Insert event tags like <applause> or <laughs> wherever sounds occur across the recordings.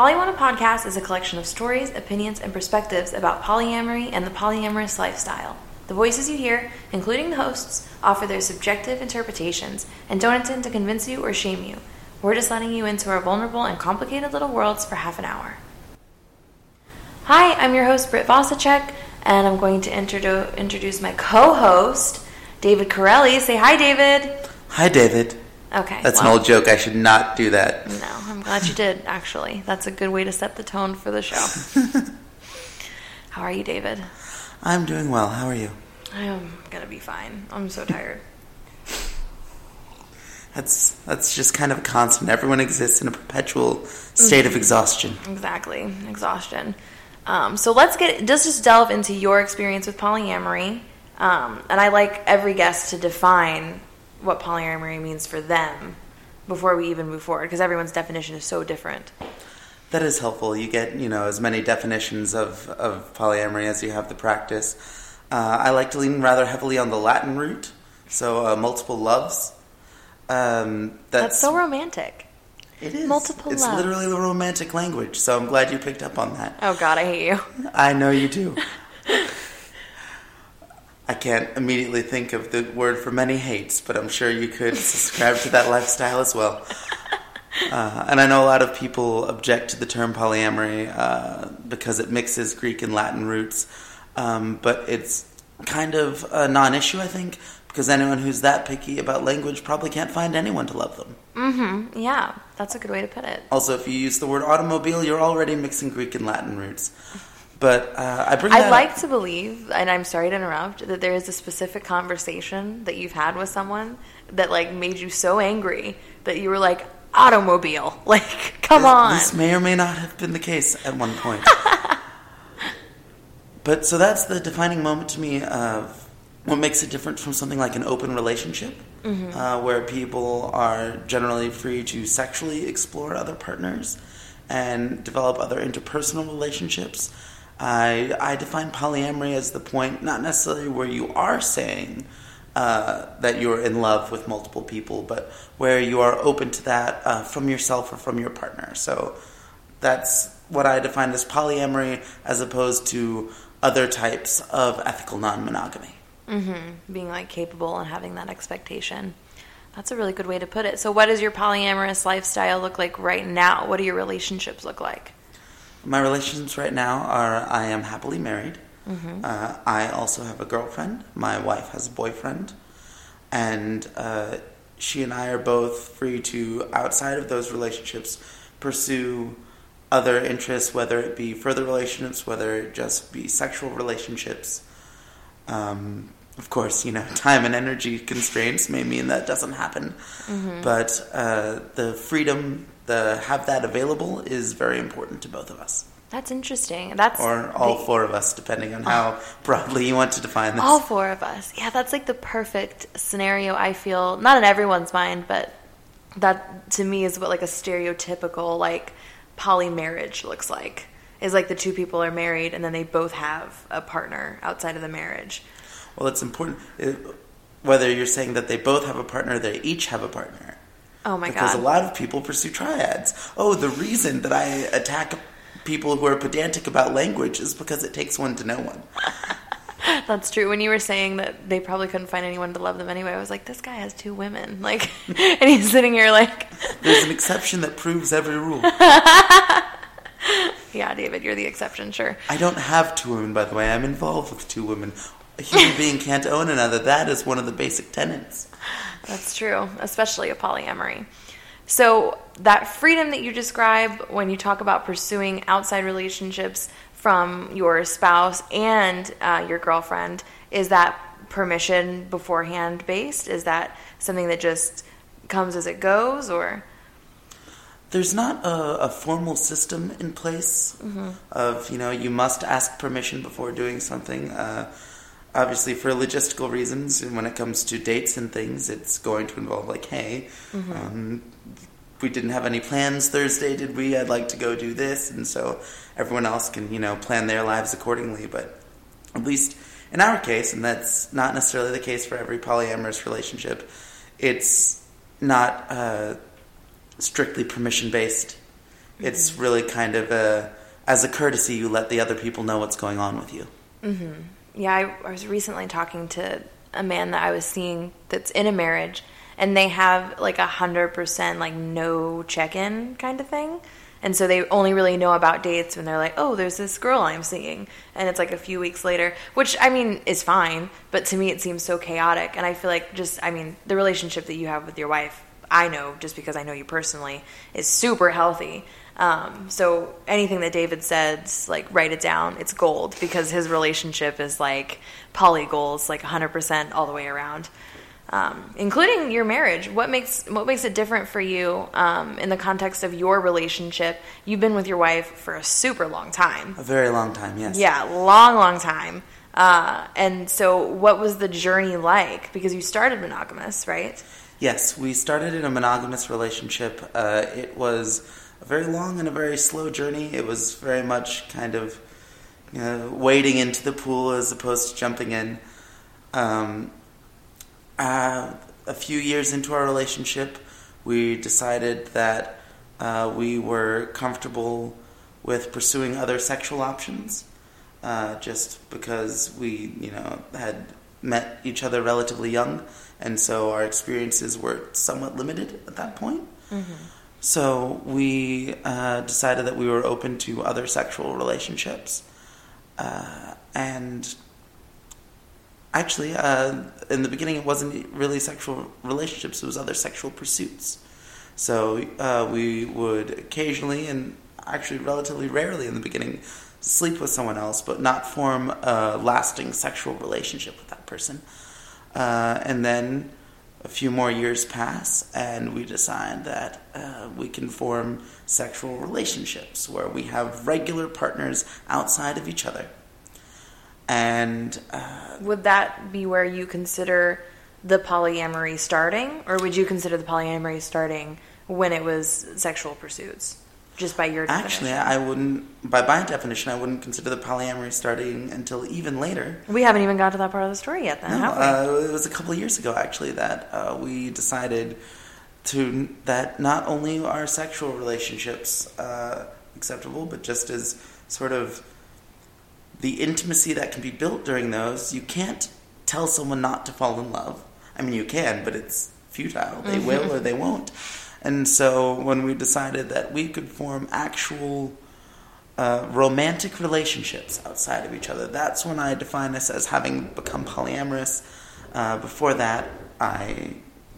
Polywana Podcast is a collection of stories, opinions, and perspectives about polyamory and the polyamorous lifestyle. The voices you hear, including the hosts, offer their subjective interpretations and don't intend to convince you or shame you. We're just letting you into our vulnerable and complicated little worlds for half an hour. Hi, I'm your host, Britt Vasacek, and I'm going to introdu- introduce my co host, David Corelli. Say hi, David. Hi, David. Okay. That's well, an old joke. I should not do that. No, I'm glad you did, actually. That's a good way to set the tone for the show. <laughs> How are you, David? I'm doing well. How are you? I'm gonna be fine. I'm so tired. That's that's just kind of a constant. Everyone exists in a perpetual state of exhaustion. Exactly, exhaustion. Um, so let's get let's just delve into your experience with polyamory. Um, and I like every guest to define what polyamory means for them before we even move forward, because everyone's definition is so different. That is helpful. You get you know as many definitions of of polyamory as you have the practice. Uh, I like to lean rather heavily on the Latin root, so uh, multiple loves. Um, That's, that's, so romantic. it is multiple It's loves. literally the romantic language. So I'm glad you picked up on that. Oh God, I hate you. I know you do. <laughs> I can't immediately think of the word for many hates, but I'm sure you could <laughs> subscribe to that lifestyle as well. <laughs> Uh, and I know a lot of people object to the term polyamory uh, because it mixes Greek and Latin roots, um, but it's kind of a non issue, I think, because anyone who's that picky about language probably can't find anyone to love them. Mm-hmm. Yeah, that's a good way to put it. Also, if you use the word automobile, you're already mixing Greek and Latin roots. But uh, I bring that I'd up- like to believe, and I'm sorry to interrupt, that there is a specific conversation that you've had with someone that like made you so angry that you were like, automobile. <laughs> Like, come on. This may or may not have been the case at one point. <laughs> but so that's the defining moment to me of what makes it different from something like an open relationship, uh, where people are generally free to sexually explore other partners and develop other interpersonal relationships. I, I define polyamory as the point, not necessarily where you are saying uh, that you're in love with multiple people, but where you are open to that uh, from yourself or from your partner. So that's what I define as polyamory as opposed to other types of ethical non monogamy. Mm-hmm. Being like capable and having that expectation. That's a really good way to put it. So, what does your polyamorous lifestyle look like right now? What do your relationships look like? My relationships right now are I am happily married. Uh, I also have a girlfriend. My wife has a boyfriend. And uh, she and I are both free to, outside of those relationships, pursue other interests, whether it be further relationships, whether it just be sexual relationships. Um, of course, you know, <laughs> time and energy constraints may mean that doesn't happen. But uh, the freedom, the have that available, is very important to both of us, That's interesting. That's or all the- four of us, depending on how broadly you want to define this. All four of us. Yeah, that's like the perfect scenario. I feel not in everyone's mind, but that to me is what like a stereotypical like poly marriage looks like. Is like the two people are married and then they both have a partner outside of the marriage. Well, it's important uh, whether you're saying that they both have a partner, or they each have a partner. Oh my because god. Because a lot of people pursue triads. Oh, the reason that I attack people who are pedantic about language is because it takes one to know one. <laughs> That's true. When you were saying that they probably couldn't find anyone to love them anyway, I was like, this guy has two women. <laughs> Like, and he's sitting here like, <laughs> There's an exception that proves every rule. yeah, David, you're the exception, sure. I don't have two women, by the way. I'm involved with two women. A human being can't own another. That is one of the basic tenets. That's true, especially a polyamory. So, that freedom that you describe when you talk about pursuing outside relationships from your spouse and uh, your girlfriend, is that permission beforehand based? Is that something that just comes as it goes, or? There's not a, a formal system in place of, you know, you must ask permission before doing something. Uh, obviously, for logistical reasons, and when it comes to dates and things, it's going to involve, like, hey, um, we didn't have any plans Thursday, did we? I'd like to go do this. And so everyone else can, you know, plan their lives accordingly. But at least in our case, and that's not necessarily the case for every polyamorous relationship, it's not uh, strictly permission based. It's really kind of a as a courtesy, you let the other people know what's going on with you. Yeah, I, I was recently talking to a man that I was seeing that's in a marriage, and they have like a hundred percent like no check-in kind of thing, and so they only really know about dates when they're like, oh, there's this girl I'm seeing, and it's like a few weeks later, which I mean is fine, but to me it seems so chaotic, and I feel like just I mean the relationship that you have with your wife, I know just because I know you personally, is super healthy. Um, so anything that David says, like write it down. It's gold because his relationship is like poly goals, like 100% all the way around, um, including your marriage. What makes what makes it different for you um, in the context of your relationship? You've been with your wife for a super long time. A very long time, yes. Yeah, long, long time. Uh, and so, what was the journey like? Because you started monogamous, right? Yes, we started in a monogamous relationship. Uh, it was a very long and a very slow journey. It was very much kind of you know, wading into the pool as opposed to jumping in. Um, uh, a few years into our relationship, we decided that uh, we were comfortable with pursuing other sexual options, uh, just because we, you know, had met each other relatively young, and so our experiences were somewhat limited at that point. So we uh, decided that we were open to other sexual relationships, uh, and actually, uh, in the beginning, it wasn't really sexual relationships; it was other sexual pursuits. So uh, we would occasionally, and actually relatively rarely in the beginning, sleep with someone else, but not form a lasting sexual relationship with that person. Uh, and then a few more years pass, and we decide that uh, we can form sexual relationships where we have regular partners outside of each other. And uh, Would that be where you consider the polyamory starting, or would you consider the polyamory starting when it was sexual pursuits, just by your definition? actually, I wouldn't, by my definition, I wouldn't consider the polyamory starting until even later. we haven't even got to that part of the story yet. Then, No, have we? uh, it was a couple of years ago actually that uh, we decided to that not only are sexual relationships uh, acceptable, but just as sort of the intimacy that can be built during those. You can't tell someone not to fall in love. I mean, you can, but it's futile. They will or they won't. And so when we decided that we could form actual uh, romantic relationships outside of each other. That's when I define this as having become polyamorous. Uh, before that, I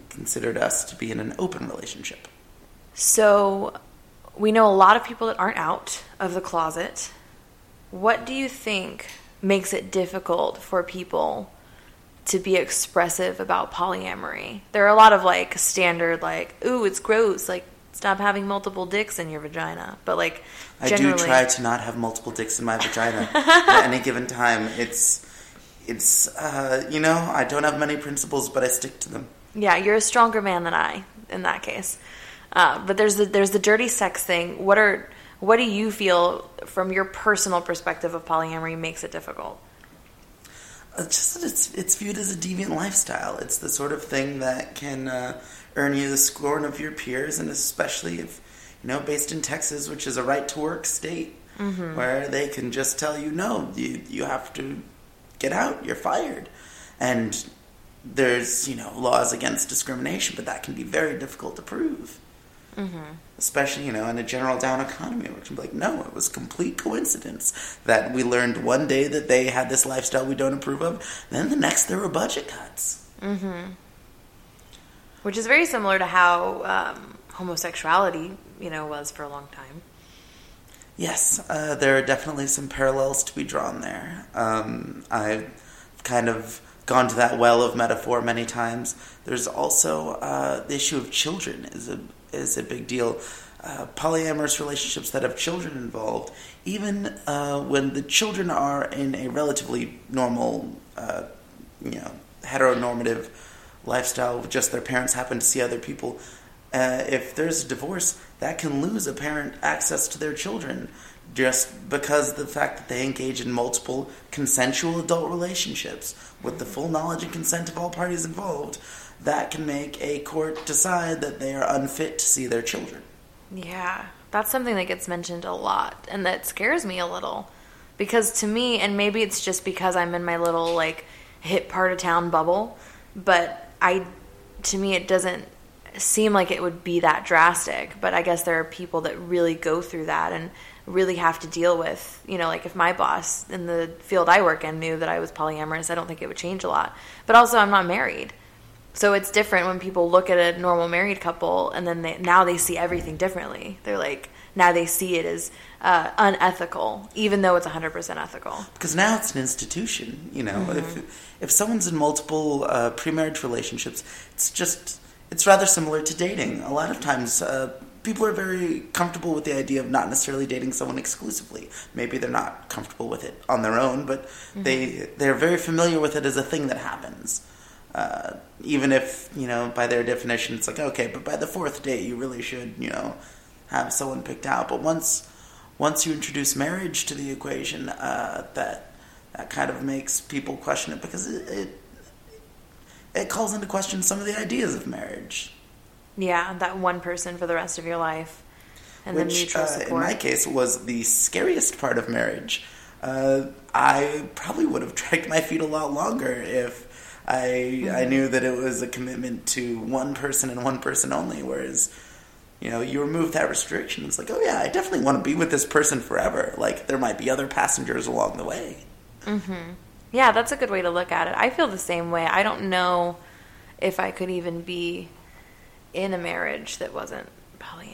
considered us to be in an open relationship. So, we know a lot of people that aren't out of the closet. What do you think makes it difficult for people to be expressive about polyamory? There are a lot of like standard, like, ooh, it's gross, like, stop having multiple dicks in your vagina. But like, I do try to not have multiple dicks in my vagina <laughs> at any given time. It's, it's, uh, you know, I don't have many principles, but I stick to them. Yeah, you're a stronger man than I in that case. Uh, but there's the there's the dirty sex thing. What are what do you feel from your personal perspective of polyamory makes it difficult? It's just that it's it's viewed as a deviant lifestyle. It's the sort of thing that can uh, earn you the scorn of your peers, and especially if you know, based in Texas, which is a right to work state, where they can just tell you no, you you have to get out, you're fired, and there's you know laws against discrimination, but that can be very difficult to prove. Especially, you know, in a general down economy, where it can be like, no, it was complete coincidence that we learned one day that they had this lifestyle we don't approve of. Then the next, there were budget cuts. Which is very similar to how um, homosexuality, you know, was for a long time. Yes, uh, there are definitely some parallels to be drawn there. Um, I've kind of gone to that well of metaphor many times. There's also uh, the issue of children is a is a big deal. Uh, polyamorous relationships that have children involved, even uh, when the children are in a relatively normal, uh, you know, heteronormative lifestyle, just their parents happen to see other people. Uh, if there's a divorce, that can lose a parent access to their children just because the fact that they engage in multiple consensual adult relationships with the full knowledge and consent of all parties involved, that can make a court decide that they are unfit to see their children. Yeah. That's something that gets mentioned a lot and that scares me a little. Because to me, and maybe it's just because I'm in my little like hit part of town bubble, but I to me it doesn't seem like it would be that drastic, but I guess there are people that really go through that and really have to deal with, you know, like if my boss in the field I work in knew that I was polyamorous, I don't think it would change a lot. But also I'm not married. So it's different when people look at a normal married couple and then they, now they see everything differently. They're like, now they see it as uh, unethical, even though it's 100% ethical. Because now it's an institution, you know. Mm-hmm. If if someone's in multiple uh, pre-marriage relationships, it's just it's rather similar to dating. A lot of times, uh, people are very comfortable with the idea of not necessarily dating someone exclusively. Maybe they're not comfortable with it on their own, but mm-hmm. they they're very familiar with it as a thing that happens. Uh, even if you know by their definition it's like okay but by the fourth date you really should you know have someone picked out. But once once you introduce marriage to the equation uh, that that kind of makes people question it because it, it, it calls into question some of the ideas of marriage. Yeah that one person for the rest of your life and Which, the mutual support. Uh, in my case was the scariest part of marriage. Uh, I probably would have dragged my feet a lot longer if I mm-hmm. I knew that it was a commitment to one person and one person only. Whereas, you know, you remove that restriction, it's like, oh yeah, I definitely want to be with this person forever. Like there might be other passengers along the way. Mm-hmm. Yeah, that's a good way to look at it. I feel the same way. I don't know if I could even be in a marriage that wasn't polyamorous.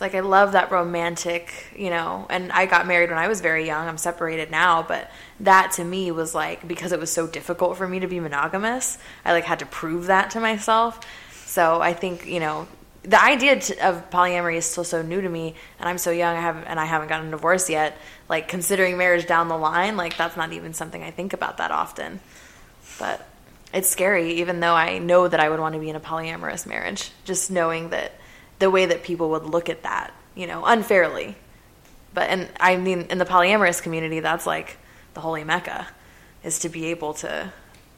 Like I love that romantic, you know, and I got married when I was very young. I'm separated now, but that to me was like because it was so difficult for me to be monogamous, I like had to prove that to myself. So I think, you know, the idea of polyamory is still so new to me and I'm so young I haven't and I haven't gotten a divorce yet. Like considering marriage down the line, like that's not even something I think about that often. But it's scary even though I know that I would want to be in a polyamorous marriage, just knowing that the way that people would look at that, you know, unfairly. But and I mean, in the polyamorous community, that's like the holy mecca, is to be able to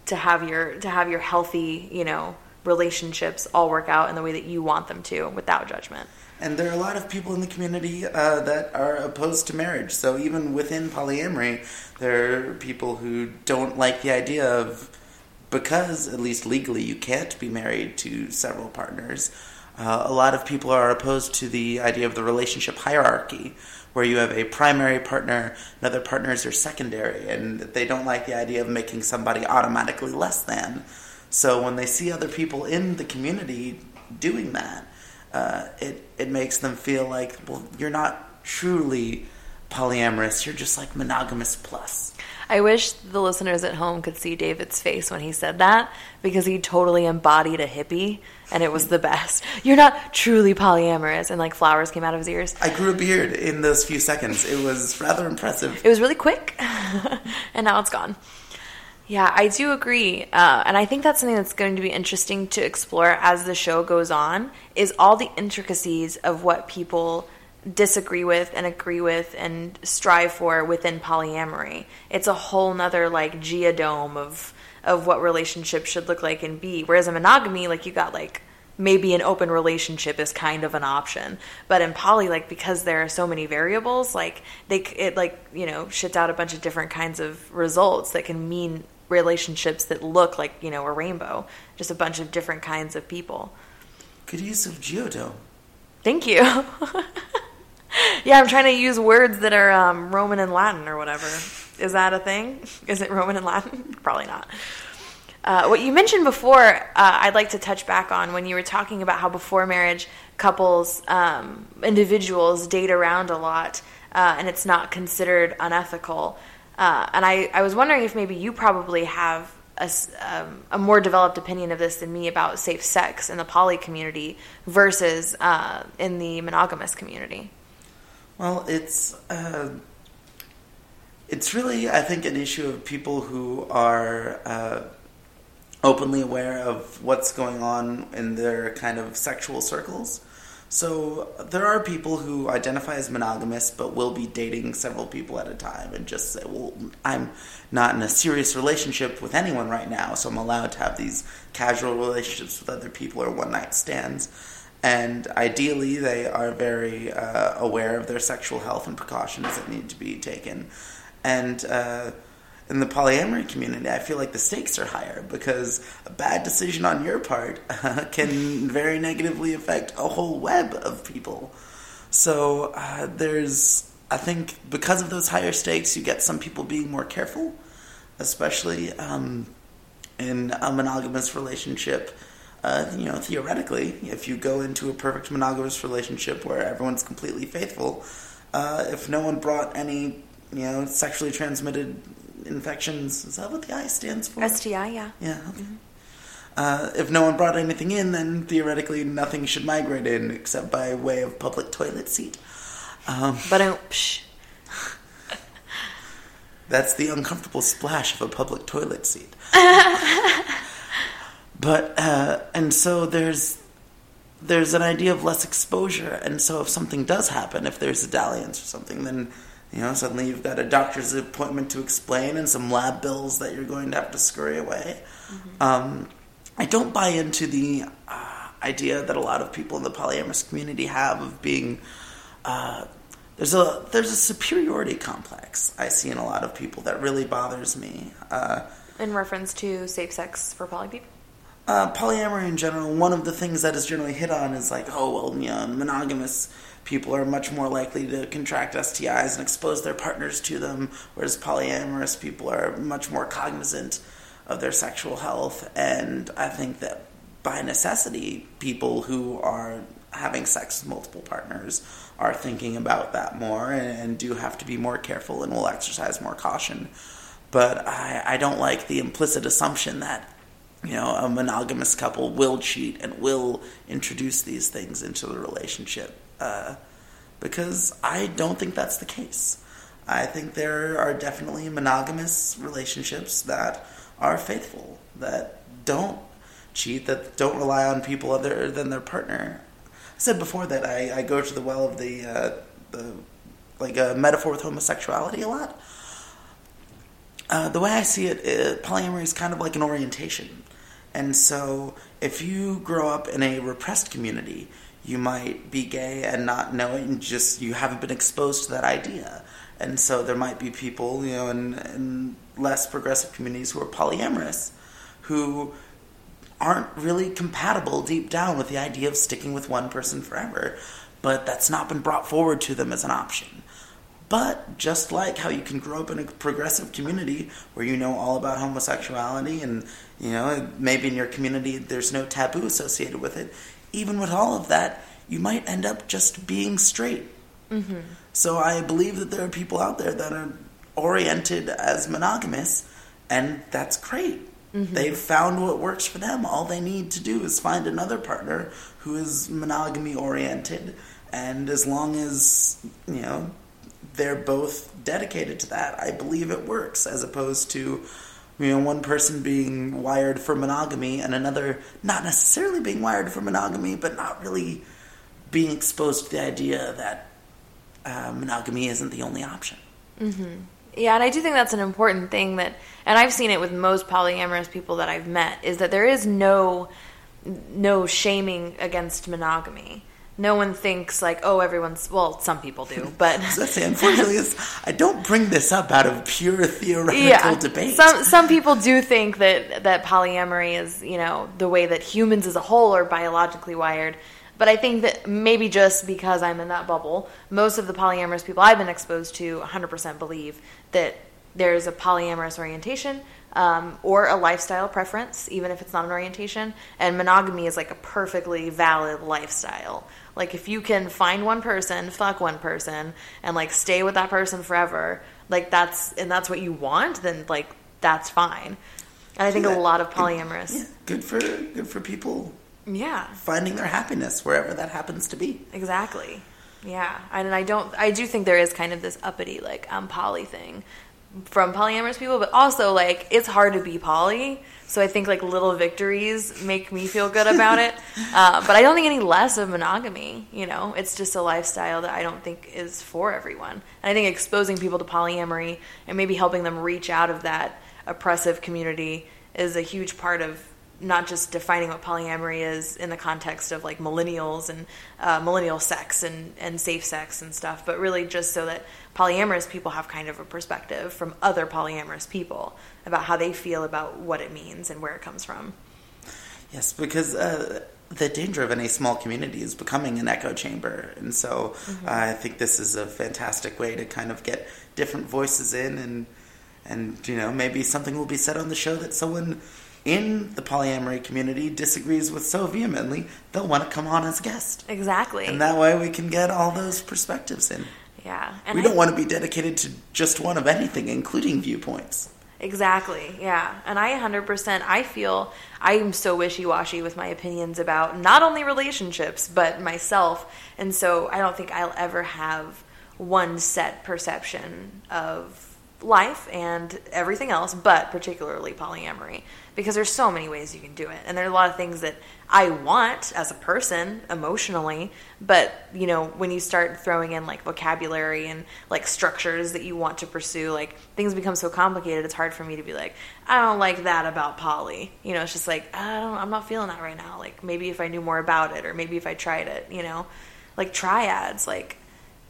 to have your to have your healthy, you know, relationships all work out in the way that you want them to, without judgment. And there are a lot of people in the community uh, that are opposed to marriage. So even within polyamory, there are people who don't like the idea of because at least legally you can't be married to several partners uh, a lot of people are opposed to the idea of the relationship hierarchy, where you have a primary partner and other partners are secondary, and they don't like the idea of making somebody automatically less than. So when they see other people in the community doing that, uh, it it makes them feel like, well, you're not truly polyamorous. You're just like monogamous plus. I wish the listeners at home could see David's face when he said that because he totally embodied a hippie and it was the best. You're not truly polyamorous and like flowers came out of his ears. I grew a beard in those few seconds. It was rather impressive. It was really quick <laughs> and now it's gone. Yeah, I do agree. Uh, and I think that's something that's going to be interesting to explore as the show goes on is all the intricacies of what people disagree with and agree with and strive for within polyamory. It's a whole nother like geodome of of what relationships should look like and be. Whereas in monogamy, like you got like maybe an open relationship is kind of an option. But in poly, like because there are so many variables, like they it like you know shits out a bunch of different kinds of results that can mean relationships that look like you know a rainbow, just a bunch of different kinds of people. Good use of geodome. Thank you. <laughs> yeah, I'm trying to use words that are um, Roman and Latin or whatever. Is that a thing? <laughs> Is it Roman and Latin? <laughs> Probably not. Uh, what you mentioned before, uh, I'd like to touch back on when you were talking about how before marriage, couples, um, individuals date around a lot, uh, and it's not considered unethical. Uh, and I, I was wondering if maybe you probably have a, um, a, more developed opinion of this than me about safe sex in the poly community versus uh, in the monogamous community. Well, it's uh, it's really, I think, an issue of people who are uh, openly aware of what's going on in their kind of sexual circles. So there are people who identify as monogamous but will be dating several people at a time and just say, well, I'm not in a serious relationship with anyone right now, so I'm allowed to have these casual relationships with other people or one night stands. And ideally, they are very uh, aware of their sexual health and precautions that need to be taken. And uh, in the polyamory community, I feel like the stakes are higher because a bad decision on your part uh, <laughs> can very negatively affect a whole web of people. So uh, there's, I think, because of those higher stakes, you get some people being more careful, especially um, in a monogamous relationship. Uh, you know, theoretically, if you go into a perfect monogamous relationship where everyone's completely faithful, uh, if no one brought any, you know, sexually transmitted infections, is that what the I stands for? STI, yeah. Yeah. Okay. Uh, if no one brought anything in, then theoretically nothing should migrate in except by way of public toilet seat. Um, But I, psh, <laughs> That's the uncomfortable splash of a public toilet seat. <laughs> but uh, and so there's there's an idea of less exposure, and so if something does happen, if there's a dalliance or something, then you know suddenly you've got a doctor's appointment to explain and some lab bills that you're going to have to scurry away. Um, I don't buy into the uh, idea that a lot of people in the polyamorous community have of being uh, there's a there's a superiority complex I see in a lot of people that really bothers me. Uh, in reference to safe sex for poly people. uh, polyamory in general, one of the things that is generally hit on is like, oh well, you know, monogamous people are much more likely to contract STIs and expose their partners to them, whereas polyamorous people are much more cognizant of their sexual health. And I think that by necessity, people who are having sex with multiple partners are thinking about that more and, do have to be more careful and will exercise more caution. But I, I don't like the implicit assumption that you know, a monogamous couple will cheat and will introduce these things into the relationship. Uh, because I don't think that's the case. I think there are definitely monogamous relationships that are faithful, that don't cheat, that don't rely on people other than their partner. I said before that I, I go to the well of the, uh, the like a metaphor with homosexuality a lot. Uh, the way I see it, uh, polyamory is kind of like an orientation. And so, if you grow up in a repressed community, you might be gay and not know it, and just you haven't been exposed to that idea. And so, there might be people, you know, in, in less progressive communities who are polyamorous, who aren't really compatible deep down with the idea of sticking with one person forever. But that's not been brought forward to them as an option. But just like how you can grow up in a progressive community where you know all about homosexuality and, you know, maybe in your community there's no taboo associated with it, even with all of that, you might end up just being straight. Mm-hmm. So I believe that there are people out there that are oriented as monogamous, and that's great. They've found what works for them. All they need to do is find another partner who is monogamy oriented, and as long as, you know, they're both dedicated to that, I believe it works, as opposed to, you know, one person being wired for monogamy and another not necessarily being wired for monogamy, but not really being exposed to the idea that uh, monogamy isn't the only option. Yeah, and I do think that's an important thing that, and I've seen it with most polyamorous people that I've met, is that there is no, no shaming against monogamy. No one thinks like, oh, everyone's well, some people do, <laughs> but that's. Unfortunately, I don't bring this up out of pure theoretical yeah, debate. some some people do think that that polyamory is you know the way that humans as a whole are biologically wired. But I think that maybe just because I'm in that bubble, most of the polyamorous people I've been exposed to 100% believe that there's a polyamorous orientation um, or a lifestyle preference, even if it's not an orientation. And monogamy is like a perfectly valid lifestyle. Like if you can find one person, fuck one person, and like stay with that person forever, like that's and that's what you want, then like that's fine. And I think a lot of polyamorous, yeah, good for good for people yeah, finding their happiness wherever that happens to be. Exactly. Yeah, and I don't. I do think there is kind of this uppity like I'm poly thing from polyamorous people, but also like it's hard to be poly. So I think like little victories make me feel good about it. <laughs> Uh, but I don't think any less of monogamy. You know, it's just a lifestyle that I don't think is for everyone. And I think exposing people to polyamory and maybe helping them reach out of that oppressive community is a huge part of not just defining what polyamory is in the context of like millennials and uh, millennial sex and, and safe sex and stuff, but really just so that polyamorous people have kind of a perspective from other polyamorous people about how they feel about what it means and where it comes from. Yes, because uh, the danger of any small community is becoming an echo chamber. And so mm-hmm. uh, I think this is a fantastic way to kind of get different voices in and and you know maybe something will be said on the show that someone in the polyamory community disagrees with so vehemently they'll want to come on as a guest exactly and that way we can get all those perspectives in yeah we don't want to be dedicated to just one of anything including viewpoints Exactly. Yeah. And I 100% I feel I am so wishy-washy with my opinions about not only relationships but myself. And so I don't think I'll ever have one set perception of life and everything else, but particularly polyamory, because there's so many ways you can do it, and there are a lot of things that I want as a person emotionally, but you know when you start throwing in like vocabulary and like structures that you want to pursue, like things become so complicated. It's hard for me to be like, I don't like that about poly You know, it's just like I don't, I'm not feeling that right now. Like maybe if I knew more about it, or maybe if I tried it, you know, like triads, like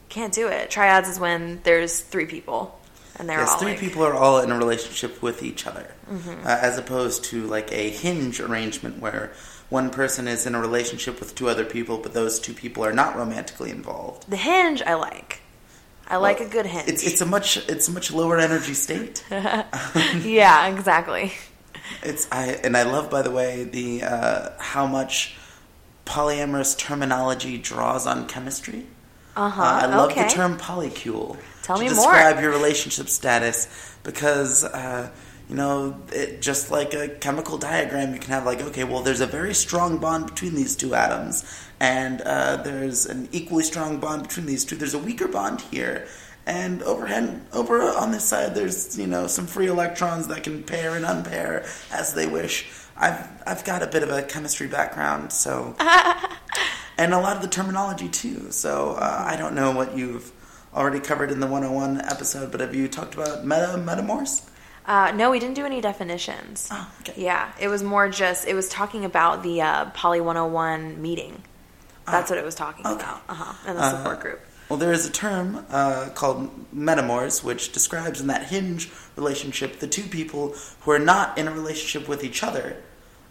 can't do it. Triads is when there's three people and they're yes, all three like, people are all in a relationship with each other, mm-hmm. uh, as opposed to like a hinge arrangement where one person is in a relationship with two other people, but those two people are not romantically involved. The hinge I like. I well, like a good hinge. It's it's a much it's a much lower energy state. <laughs> yeah, exactly. It's I and I love by the way the uh, how much polyamorous terminology draws on chemistry. Uh-huh. Uh, I love okay. the term polycule. Tell to me describe more. your relationship status because uh, you know it, just like a chemical diagram you can have like okay well there's a very strong bond between these two atoms and uh, there's an equally strong bond between these two. There's a weaker bond here. And overhead over on this side there's you know some free electrons that can pair and unpair as they wish. I've i've got a bit of a chemistry background so <laughs> and a lot of the terminology too. So uh, i don't know what you've already covered in the 101 episode, but have you talked about meta metamors? Uh, no, we didn't do any definitions. Oh, okay. Yeah, it was more just it was talking about the uh, Poly 101 meeting. That's what it was talking okay. about. Uh-huh. And the support Uh, group. Well, there is a term uh, called metamors, which describes in that hinge relationship the two people who are not in a relationship with each other,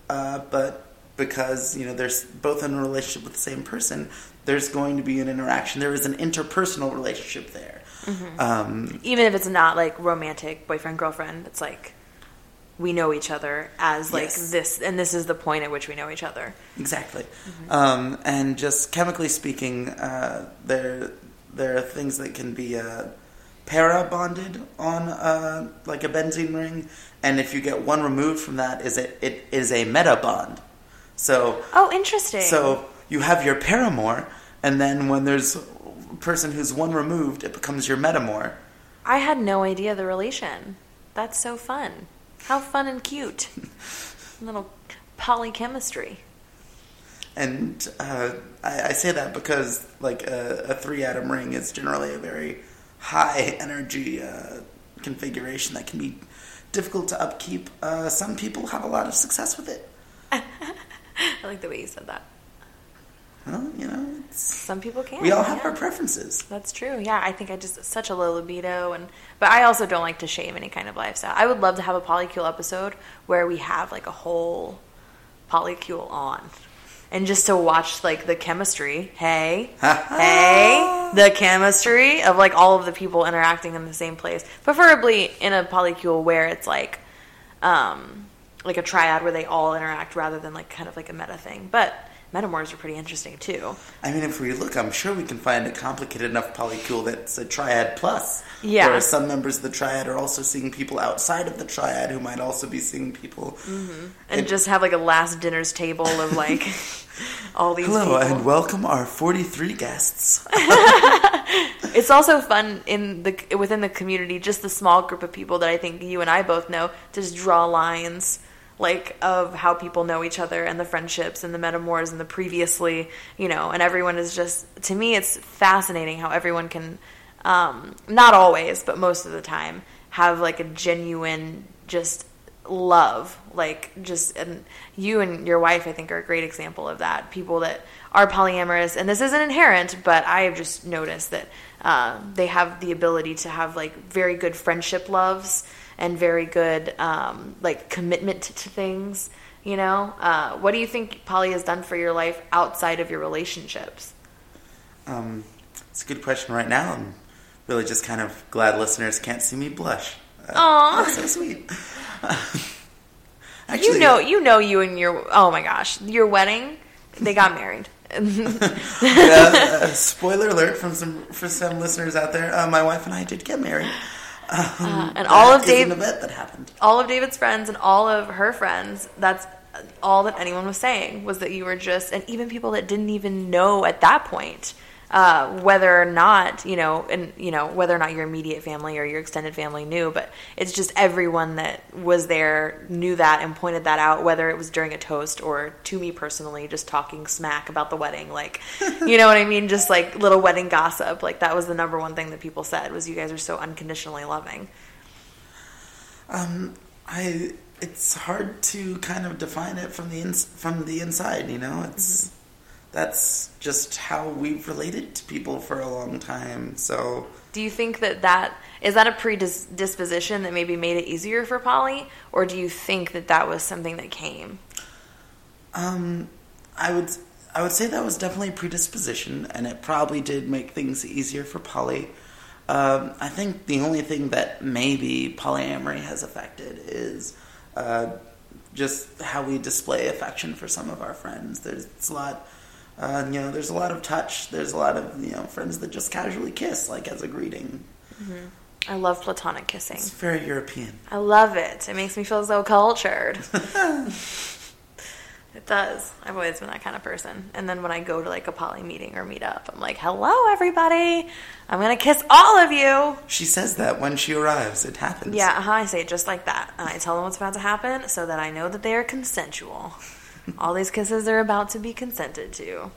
uh, but because you know they're both in a relationship with the same person, there's going to be an interaction. There is an interpersonal relationship there. Mm-hmm. Um, Even if it's not like romantic boyfriend girlfriend, it's like we know each other as like Yes. this, and this is the point at which we know each other. Exactly. Mm-hmm. Um, and just chemically speaking, uh, there there are things that can be uh, para bonded on uh, like a benzene ring, and if you get one removed from that, is it it is a meta bond. So Oh, interesting. so you have your paramour, and then when there's a person who's one removed, it becomes your metamor. I had no idea the relation. That's so fun. How fun and cute. <laughs> Little polychemistry. And uh, I, I say that because like a, a three atom ring is generally a very high energy uh, configuration that can be difficult to upkeep. Uh, some people have a lot of success with it. <laughs> I like the way you said that. Well, you know, it's, Some people can. we all have yeah. our preferences. That's true. Yeah, I think I just such a low libido, and but I also don't like to shame any kind of lifestyle. I would love to have a polycule episode where we have like a whole polycule on, and just to watch like the chemistry. Hey, hey, the chemistry of like all of the people interacting in the same place, preferably in a polycule where it's like, um, like a triad where they all interact rather than like kind of like a meta thing, but. Metamors are pretty interesting too. I mean, if we look, I'm sure we can find a complicated enough polycule that's a triad plus. Yeah. Where some members of the triad are also seeing people outside of the triad who might also be seeing people. Mm-hmm. and It- just have like a last dinner's table of like <laughs> all these Hello, people. and welcome our 43 guests. <laughs> it's also fun in the within the community, just the small group of people that I think you and I both know, to just draw lines like of how people know each other and the friendships and the metamors and the previously, you know, and everyone is just to me it's fascinating how everyone can um, not always, but most of the time have like a genuine just love like just and you and your wife i think are a great example of that people that are polyamorous and this isn't inherent but i have just noticed that uh, they have the ability to have like very good friendship loves and very good um, like commitment to things you know uh, what do you think poly has done for your life outside of your relationships Um, it's a good question right now. I'm really just kind of glad listeners can't see me blush. Uh. That's so sweet. <laughs> you know you know you and your oh my gosh your wedding they got married <laughs> yeah, uh, spoiler alert from some for some listeners out there. Uh, my wife and I did get married. Um, and all of is Dave- event that happened. all of David's friends and all of her friends, that's all that anyone was saying was that you were just, and even people that didn't even know at that point uh, whether or not you know, and you know whether or not your immediate family or your extended family knew, but it's just everyone that was there knew that and pointed that out, whether it was during a toast or to me personally, just talking smack about the wedding, like <laughs> you know what I mean, just like little wedding gossip. Like that was the number one thing that people said was you guys are so unconditionally loving. Um, I it's hard to kind of define it from the ins- from the inside. You know, it's that's just how we've related to people for a long time. So Do you think that that is that a predisposition that maybe made it easier for poly, or do you think that that was something that came? Um, I would I would say that was definitely a predisposition, and it probably did make things easier for poly. Um, I think the only thing that maybe polyamory has affected is uh, just how we display affection for some of our friends. There's a lot, uh, you know, there's a lot of touch. There's a lot of you know friends that just casually kiss, like as a greeting. I love platonic kissing. It's very European. I love it. It makes me feel so cultured. <laughs> it does. I've always been that kind of person. And then when I go to like a poly meeting or meetup, I'm like, "Hello, everybody! I'm gonna kiss all of you." She says that when she arrives, it happens. Yeah, uh-huh, I say it just like that. And I tell them what's about to happen so that I know that they are consensual. All these kisses are about to be consented to.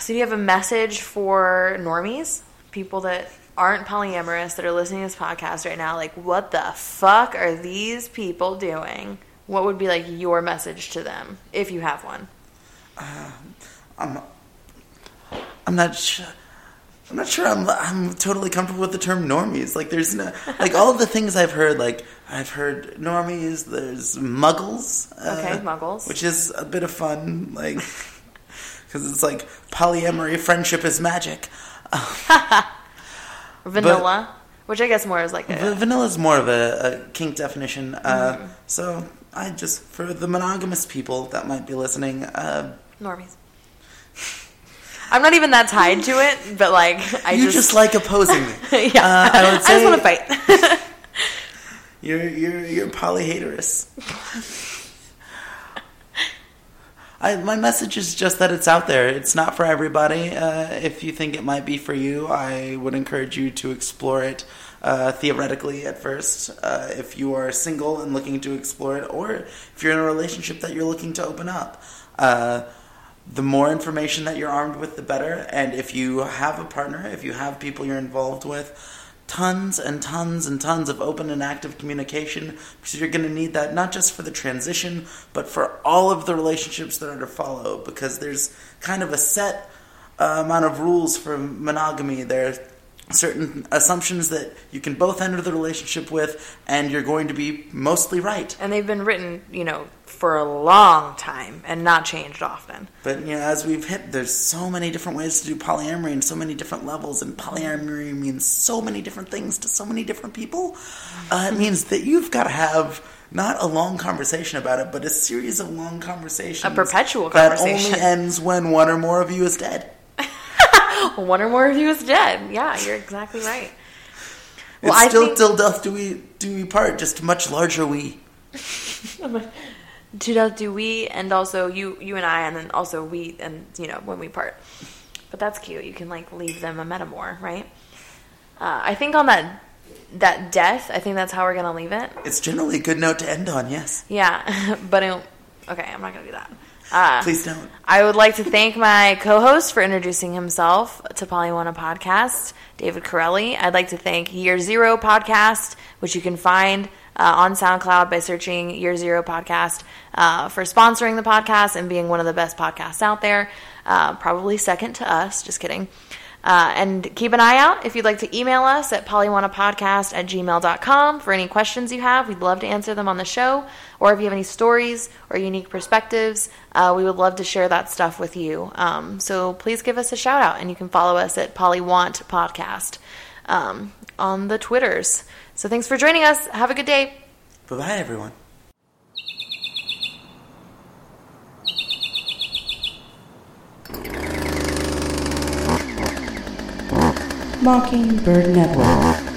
So, do you have a message for normies? People that aren't polyamorous that are listening to this podcast right now? Like, what the fuck are these people doing? What would be like your message to them if you have one? Uh, I'm, I'm not sure. I'm not sure. I'm I'm totally comfortable with the term normies. Like, there's no like all of the things I've heard. Like, I've heard normies. There's muggles. uh, Okay, muggles. which is a bit of fun. Like, <laughs> because it's like polyamory, friendship is magic. <laughs> Vanilla, which I guess more is like a. Vanilla is more of a, a kink definition. Uh, Mm-hmm. So I just for the monogamous people that might be listening. Uh, Normies. I'm not even that tied to it, but like I you just, just, like opposing me. <laughs> yeah. Uh, I would just want to fight. <laughs> You're you're you're polyhaterous. I, my message is just that it's out there. It's not for everybody. Uh, if you think it might be for you, I would encourage you to explore it uh, theoretically at first. Uh, if you are single and looking to explore it, or if you're in a relationship that you're looking to open up. The more information that you're armed with, the better. And if you have a partner, if you have people you're involved with, tons and tons and tons of open and active communication because you're going to need that not just for the transition, but for all of the relationships that are to follow because there's kind of a set uh, amount of rules for monogamy. There certain assumptions that you can both enter the relationship with, and you're going to be mostly right. and they've been written, you know, for a long time and not changed often. But you know, as we've hit, there's so many different ways to do polyamory and so many different levels, and polyamory means so many different things to so many different people. Uh, it means that you've got to have not a long conversation about it, but a series of long conversations, A perpetual conversation that only ends when one or more of you is dead. <gasps> One or more of you is dead. Yeah, you're exactly right. Well, it's I still think till death do we do we part, just much larger we. <laughs> to death do we, and also you, you and I, and then also we, and you know when we part. But that's cute. You can like leave them a metaphor, right? Uh, I think on that that death, I think that's how we're gonna leave it. It's generally a good note to end on. Yes. Yeah, <laughs> but I don't, okay, I'm not gonna do that. Uh, Please don't. I would like to thank my co-host for introducing himself to Polywana Podcast, David Corelli. I'd like to thank Year Zero Podcast, which you can find uh, on SoundCloud by searching Year Zero Podcast uh, for sponsoring the podcast and being one of the best podcasts out there. Uh, probably second to us. Just kidding. Uh, and keep an eye out if you'd like to email us at polywanapodcast at gmail.com for any questions you have. We'd love to answer them on the show. Or if you have any stories or unique perspectives, uh, we would love to share that stuff with you. Um, so please give us a shout out, and you can follow us at Polywana Podcast um, on the Twitters. So thanks for joining us. Have a good day. Bye bye, everyone. Mockingbird Network.